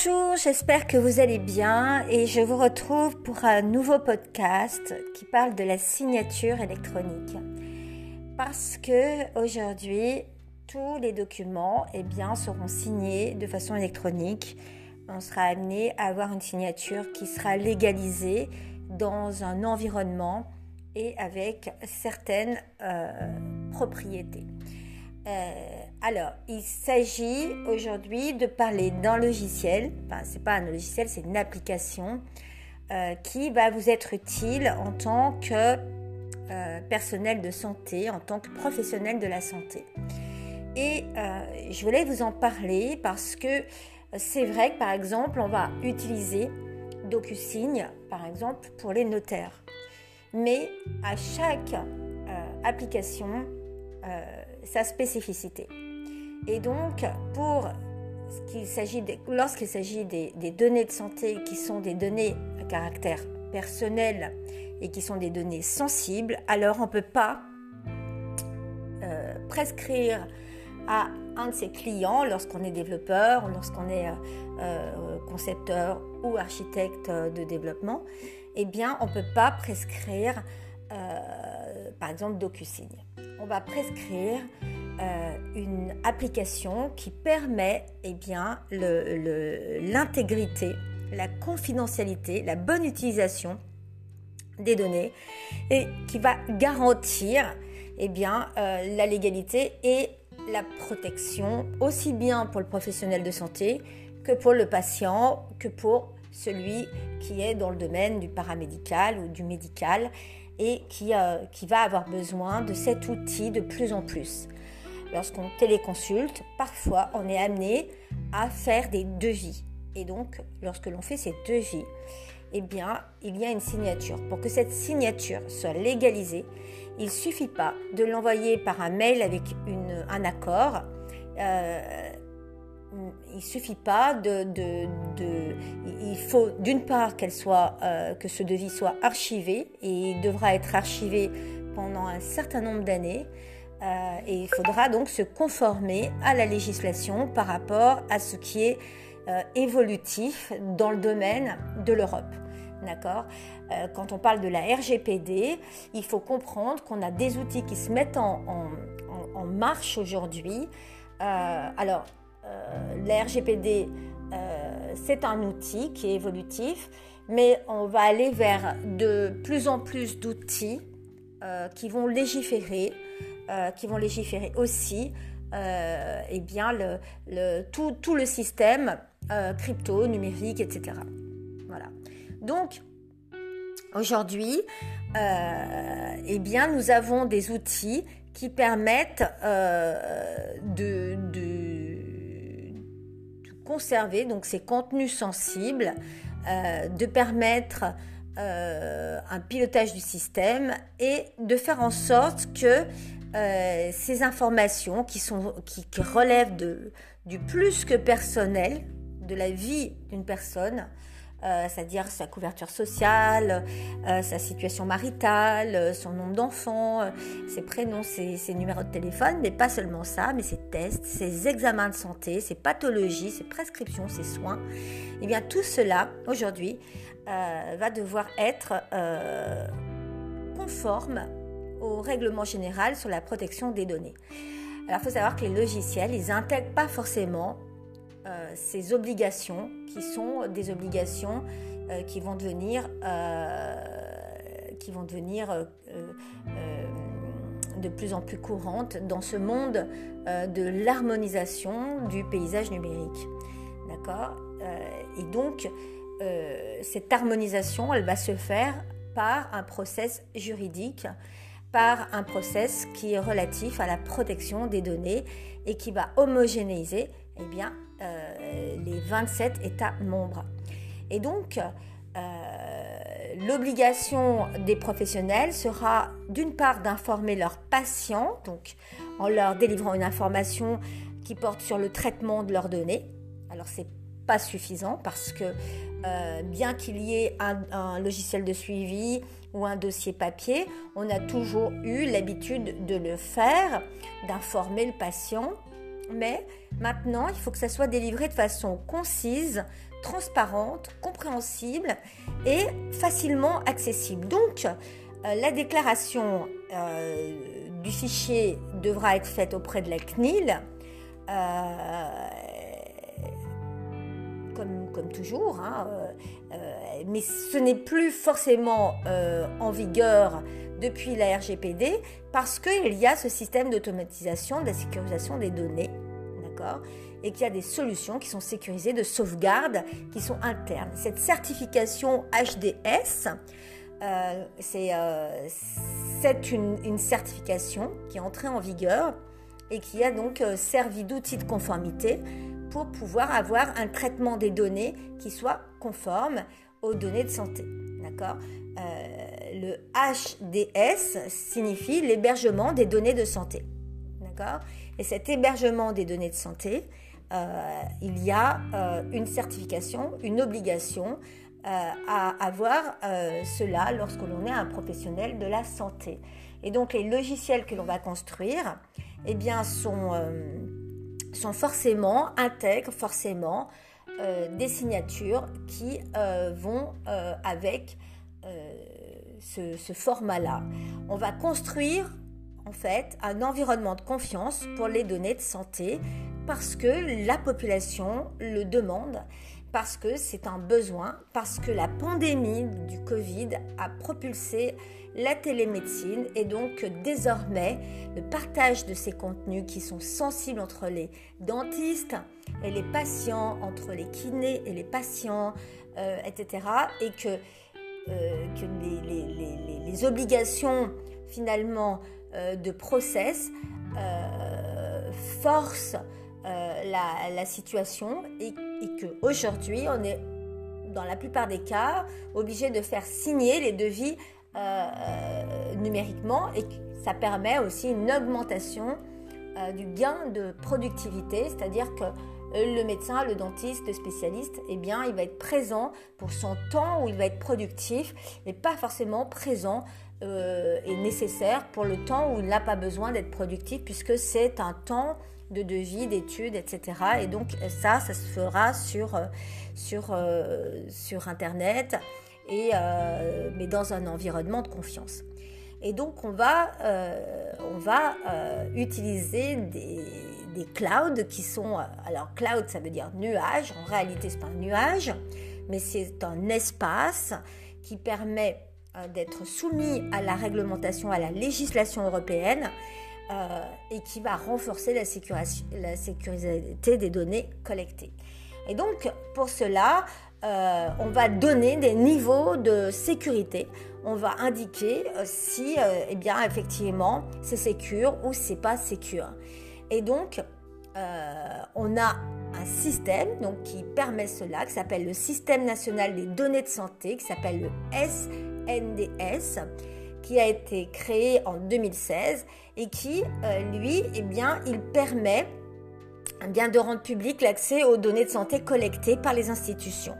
Bonjour, j'espère que vous allez bien et je vous retrouve pour un nouveau podcast qui parle de la signature électronique. Parce que aujourd'hui, tous les documents eh bien, seront signés de façon électronique. On sera amené à avoir une signature qui sera légalisée dans un environnement et avec certaines euh, propriétés. Euh, alors, il s'agit aujourd'hui de parler d'un logiciel, enfin, c'est pas un logiciel, c'est une application euh, qui va vous être utile en tant que euh, personnel de santé, en tant que professionnel de la santé. Et je voulais vous en parler parce que c'est vrai que par exemple, on va utiliser DocuSign, par exemple, pour les notaires. Mais à chaque application, sa spécificité. Et donc, lorsqu'il s'agit des, données de santé qui sont des données à caractère personnel et qui sont des données sensibles, alors on ne peut pas euh, prescrire à un de ses clients, lorsqu'on est développeur, lorsqu'on est euh, euh, concepteur ou architecte de développement, eh bien, on ne peut pas prescrire, par exemple, DocuSign. On va prescrire euh, une application qui permet eh bien, l'intégrité, la confidentialité, la bonne utilisation des données et qui va garantir eh bien, euh, la légalité et la protection aussi bien pour le professionnel de santé que pour le patient, que pour celui qui est dans le domaine du paramédical ou du médical et qui, euh, qui va avoir besoin de cet outil de plus en plus. Lorsqu'on téléconsulte, parfois on est amené à faire des devis. Et donc, lorsque l'on fait ces devis, eh bien, il y a une signature. Pour que cette signature soit légalisée, il ne suffit pas de l'envoyer par un mail avec un accord. Euh, il suffit pas de, il faut d'une part qu'elle soit, euh, que ce devis soit archivé et il devra être archivé pendant un certain nombre d'années. Euh, et il faudra donc se conformer à la législation par rapport à ce qui est euh, évolutif dans le domaine de l'Europe. D'accord? Quand on parle de la RGPD, il faut comprendre qu'on a des outils qui se mettent en, en marche aujourd'hui. alors, euh, la RGPD, euh, c'est un outil qui est évolutif, mais on va aller vers de plus en plus d'outils euh, qui vont légiférer, qui vont légiférer aussi eh bien le, tout, tout, le système crypto, numérique, etc. Voilà. Donc, aujourd'hui, eh bien, nous avons des outils qui permettent de conserver donc ces contenus sensibles, euh, de permettre euh, un pilotage du système et de faire en sorte que euh, ces informations qui, sont, qui, relèvent de, du plus que personnel, de la vie d'une personne, euh, c'est-à-dire sa couverture sociale, euh, sa situation maritale, son nombre d'enfants, ses prénoms, ses, numéros de téléphone, mais pas seulement ça, mais ses tests, ses examens de santé, ses pathologies, ses prescriptions, ses soins. Et eh bien tout cela, aujourd'hui, va devoir être conforme au règlement général sur la protection des données. Alors il faut savoir que les logiciels, ils n'intègrent pas forcément euh, ces obligations qui sont des obligations euh, qui vont devenir, euh, qui vont devenir de plus en plus courantes dans ce monde de l'harmonisation du paysage numérique. D'accord? Et donc, cette harmonisation, elle va se faire par un process juridique, par un process qui est relatif à la protection des données et qui va homogénéiser eh bien, euh, les 27 États membres. Et donc, euh, l'obligation des professionnels sera d'une part d'informer leurs patients, donc en leur délivrant une information qui porte sur le traitement de leurs données. Alors c'est pas suffisant parce que euh, bien qu'il y ait un, logiciel de suivi ou un dossier papier, on a toujours eu l'habitude de le faire, d'informer le patient mais maintenant, il faut que ça soit délivré de façon concise, transparente, compréhensible et facilement accessible. Donc, euh, la déclaration euh, du fichier devra être faite auprès de la CNIL. Comme, toujours, hein, mais ce n'est plus forcément en vigueur depuis la RGPD parce qu'il y a ce système d'automatisation de la sécurisation des données, d'accord et qu'il y a des solutions qui sont sécurisées de sauvegarde qui sont internes. Cette certification HDS, euh, euh, c'est une, certification qui est entrée en vigueur et qui a donc euh, servi d'outil de conformité pour pouvoir avoir un traitement des données qui soit conforme aux données de santé. D'accord? Le HDS signifie l'hébergement des données de santé. D'accord? Et cet hébergement des données de santé, il y a une certification, une obligation euh, à avoir euh, cela lorsque l'on est un professionnel de la santé. Et donc les logiciels que l'on va construire, eh bien, sont, euh, sont forcément, intègrent forcément des signatures qui vont avec ce, ce format-là. On va construire en fait un environnement de confiance pour les données de santé parce que la population le demande parce que c'est un besoin, parce que la pandémie du Covid a propulsé la télémédecine et donc désormais le partage de ces contenus qui sont sensibles entre les dentistes et les patients, entre les kinés et les patients, euh, etc. Et que, euh, les, obligations finalement euh, de process forcent la, la, situation et et qu'aujourd'hui, on est dans la plupart des cas obligé de faire signer les devis euh, euh, numériquement et ça permet aussi une augmentation euh, du gain de productivité, c'est-à-dire que le médecin, le dentiste, le spécialiste, eh bien, il va être présent pour son temps où il va être productif, mais pas forcément présent et nécessaire pour le temps où il n'a pas besoin d'être productif, puisque c'est un temps de devis, d'études, etc. Et donc ça, ça se fera sur, euh, sur, euh, sur Internet, et, euh, mais dans un environnement de confiance. Et donc on va, on va utiliser des, des, clouds qui sont... alors cloud, ça veut dire nuage. En réalité, c'est pas un nuage, mais c'est un espace qui permet d'être soumis à la réglementation, à la législation européenne euh, et qui va renforcer la, sécurité des données collectées. Et donc, pour cela, euh, on va donner des niveaux de sécurité. On va indiquer euh, si, eh bien, effectivement, c'est sécure ou c'est pas sécure. Et donc, on a un système donc, qui permet cela, qui s'appelle le Système national des données de santé, qui s'appelle le SNDS qui a été créé en 2016 et qui, euh, lui, eh bien, il permet bien, de rendre public l'accès aux données de santé collectées par les institutions.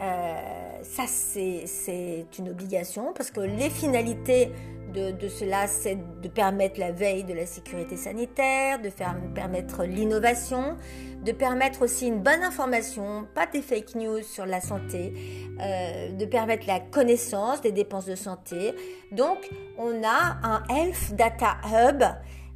Euh, ça, c'est une obligation parce que les finalités de, cela, c'est de permettre la veille de la sécurité sanitaire, de faire, permettre l'innovation, de permettre aussi une bonne information, pas des fake news sur la santé, euh, de permettre la connaissance des dépenses de santé. Donc, on a un Health Data Hub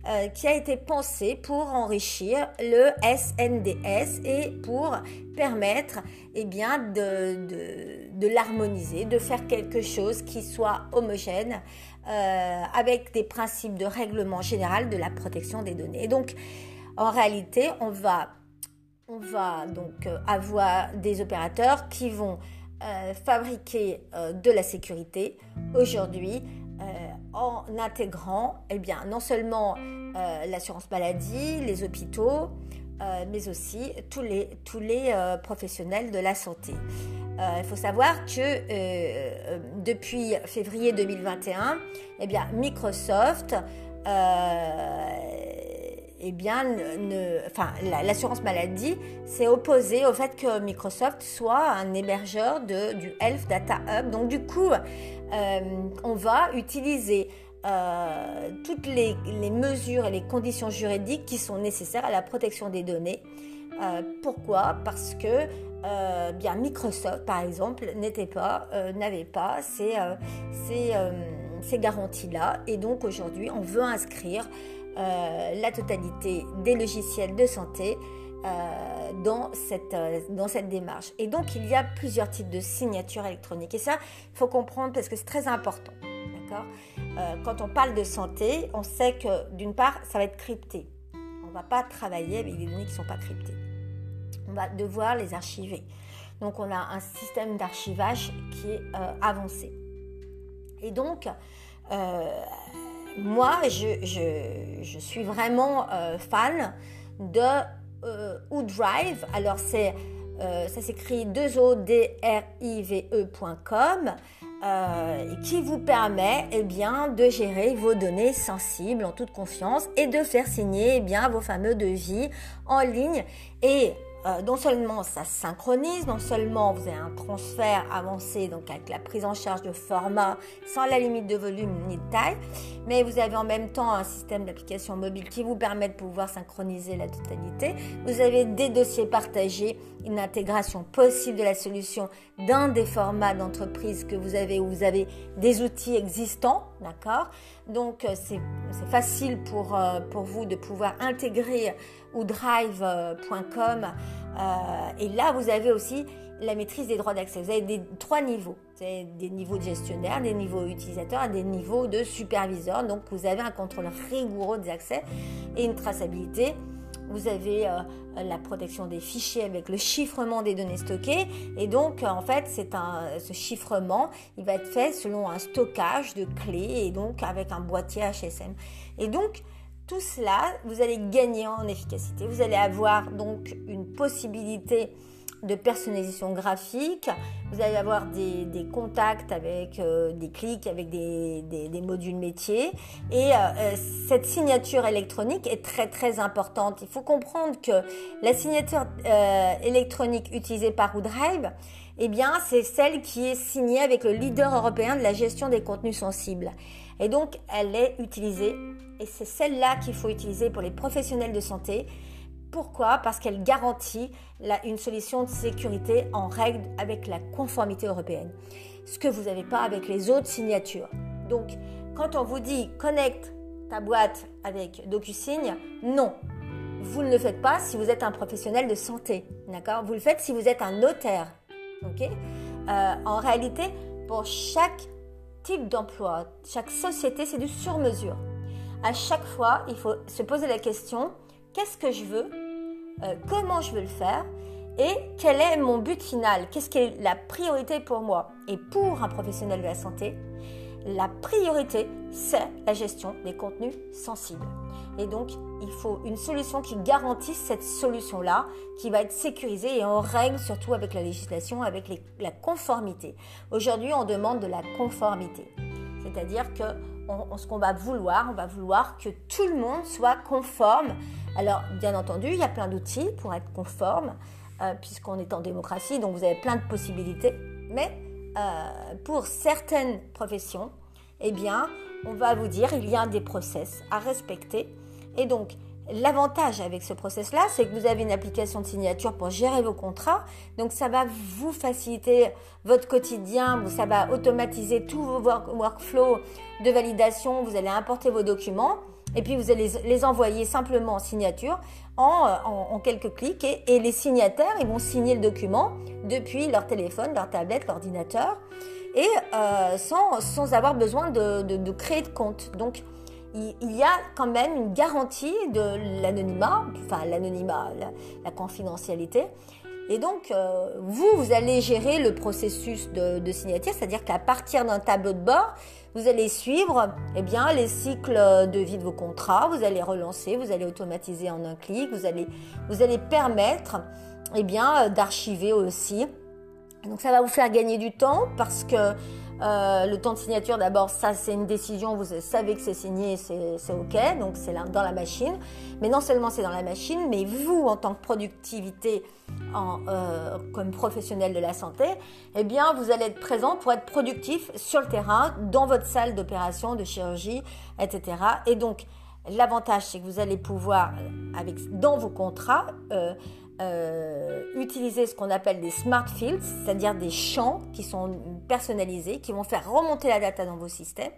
euh, qui a été pensé pour enrichir le SNDS et pour permettre eh bien, de, de, de l'harmoniser, de faire quelque chose qui soit homogène euh, avec des principes de règlement général de la protection des données. Et donc, en réalité, on va, on va donc euh, avoir des opérateurs qui vont euh, fabriquer de la sécurité aujourd'hui en intégrant eh bien, non seulement l'assurance maladie, les hôpitaux, mais aussi tous les, tous les professionnels de la santé. Euh, il faut savoir que euh, euh, depuis février 2021, eh bien, Microsoft, eh bien, enfin, l'assurance maladie s'est opposée au fait que Microsoft soit un hébergeur de, du Health Data Hub. Donc, du coup, on va utiliser toutes les, mesures et les conditions juridiques qui sont nécessaires à la protection des données. pourquoi? Parce que bien Microsoft, par exemple, n'était pas, n'avait pas ces, ces garanties-là, et donc aujourd'hui, on veut inscrire la totalité des logiciels de santé euh, dans, cette, euh, démarche. Et donc, il y a plusieurs types de signatures électroniques. Et ça, il faut comprendre parce que c'est très important. D'accord? Euh, Quand on parle de santé, on sait que d'une part, ça va être crypté. On ne va pas travailler avec des données qui ne sont pas cryptées. Va devoir les archiver. Donc, on a un système d'archivage qui est avancé. Et donc, moi, je, je, suis vraiment fan de euh, ou Drive. Alors c'est euh, ça s'écrit 2 o d r i v ecom euh, qui vous permet eh bien, de gérer vos données sensibles en toute confiance et de faire signer eh bien, vos fameux devis en ligne. Et euh, non seulement ça synchronise, non seulement vous avez un transfert avancé, donc avec la prise en charge de format sans la limite de volume ni de taille, mais vous avez en même temps un système d'application mobile qui vous permet de pouvoir synchroniser la totalité. Vous avez des dossiers partagés, une intégration possible de la solution d'un des formats d'entreprise que vous avez où vous avez des outils existants, d'accord? Donc euh, c'est facile pour, euh, pour vous de pouvoir intégrer ou drive.com. Euh, et là, vous avez aussi la maîtrise des droits d'accès. Vous avez des, trois niveaux. Avez des niveaux de gestionnaire, des niveaux utilisateurs et des niveaux de superviseur. Donc, vous avez un contrôle rigoureux des accès et une traçabilité. Vous avez euh, la protection des fichiers avec le chiffrement des données stockées. Et donc, en fait, c'est un, ce chiffrement, il va être fait selon un stockage de clés et donc avec un boîtier HSM. Et donc, tout cela, vous allez gagner en efficacité. Vous allez avoir donc une possibilité de personnalisation graphique. Vous allez avoir des, contacts avec euh, des clics, avec des, modules métiers. Et euh, euh, cette signature électronique est très très importante. Il faut comprendre que la signature électronique utilisée par OneDrive, eh bien, c'est celle qui est signée avec le leader européen de la gestion des contenus sensibles. Et donc, elle est utilisée, et c'est celle-là qu'il faut utiliser pour les professionnels de santé. Pourquoi? Parce qu'elle garantit une solution de sécurité en règle avec la conformité européenne. Ce que vous n'avez pas avec les autres signatures. Donc, quand on vous dit connecte ta boîte avec DocuSign, non. Vous ne le faites pas si vous êtes un professionnel de santé. D'accord? Vous le faites si vous êtes un notaire. Ok? Euh, En réalité, pour chaque type d'emploi, chaque société, c'est du sur-mesure. À chaque fois, il faut se poser la question, qu'est-ce que je veux euh, Comment je veux le faire et quel est mon but final Qu'est-ce qui est la priorité pour moi Et pour un professionnel de la santé, la priorité, c'est la gestion des contenus sensibles. Et donc, il faut une solution qui garantisse cette solution-là, qui va être sécurisée et en règle surtout avec la législation, avec la conformité. Aujourd'hui, on demande de la conformité. C'est-à-dire que ce qu'on va vouloir, on va vouloir que tout le monde soit conforme. Alors, bien entendu, il y a plein d'outils pour être conforme, euh, puisqu'on est en démocratie, donc vous avez plein de possibilités. Mais euh, pour certaines professions, eh bien, on va vous dire il y a des process à respecter. Et donc, L'avantage avec ce process-là, c'est que vous avez une application de signature pour gérer vos contrats. Donc ça va vous faciliter votre quotidien, ça va automatiser tous vos workflows de validation. Vous allez importer vos documents et puis vous allez les envoyer simplement en signature en, quelques clics. Et, les signataires, ils vont signer le document depuis leur téléphone, leur tablette, l'ordinateur et euh, sans, avoir besoin de, de créer de compte. Donc il y a quand même une garantie de l'anonymat, enfin l'anonymat, la, confidentialité. Et donc, euh, vous, vous allez gérer le processus de, signature, c'est-à-dire qu'à partir d'un tableau de bord, vous allez suivre eh bien, les cycles de vie de vos contrats, vous allez relancer, vous allez automatiser en un clic, vous allez, vous allez permettre eh bien, d'archiver aussi. Donc ça va vous faire gagner du temps parce que Euh, le temps de signature, d'abord, ça c'est une décision, vous savez que c'est signé, c'est OK, donc c'est dans la machine. Mais non seulement c'est dans la machine, mais vous, en tant que productivité, en, euh, comme professionnel de la santé, eh bien, vous allez être présent pour être productif sur le terrain, dans votre salle d'opération, de chirurgie, etc. Et donc, l'avantage, c'est que vous allez pouvoir, dans vos contrats, euh, euh, utiliser ce qu'on appelle des smart fields, c'est-à-dire des champs qui sont personnalisés, qui vont faire remonter la data dans vos systèmes.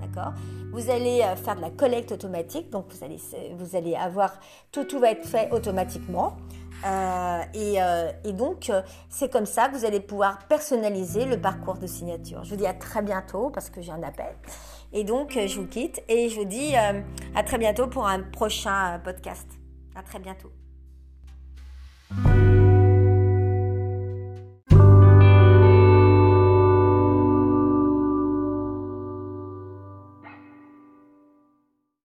D'accord? Vous allez euh, faire de la collecte automatique, donc vous allez, vous allez avoir tout, tout va être fait automatiquement. Euh, et, et, donc, c'est comme ça que vous allez pouvoir personnaliser le parcours de signature. Je vous dis à très bientôt parce que j'ai un appel. Et donc, je vous quitte et je vous dis à très bientôt pour un prochain podcast. À très bientôt. Bye.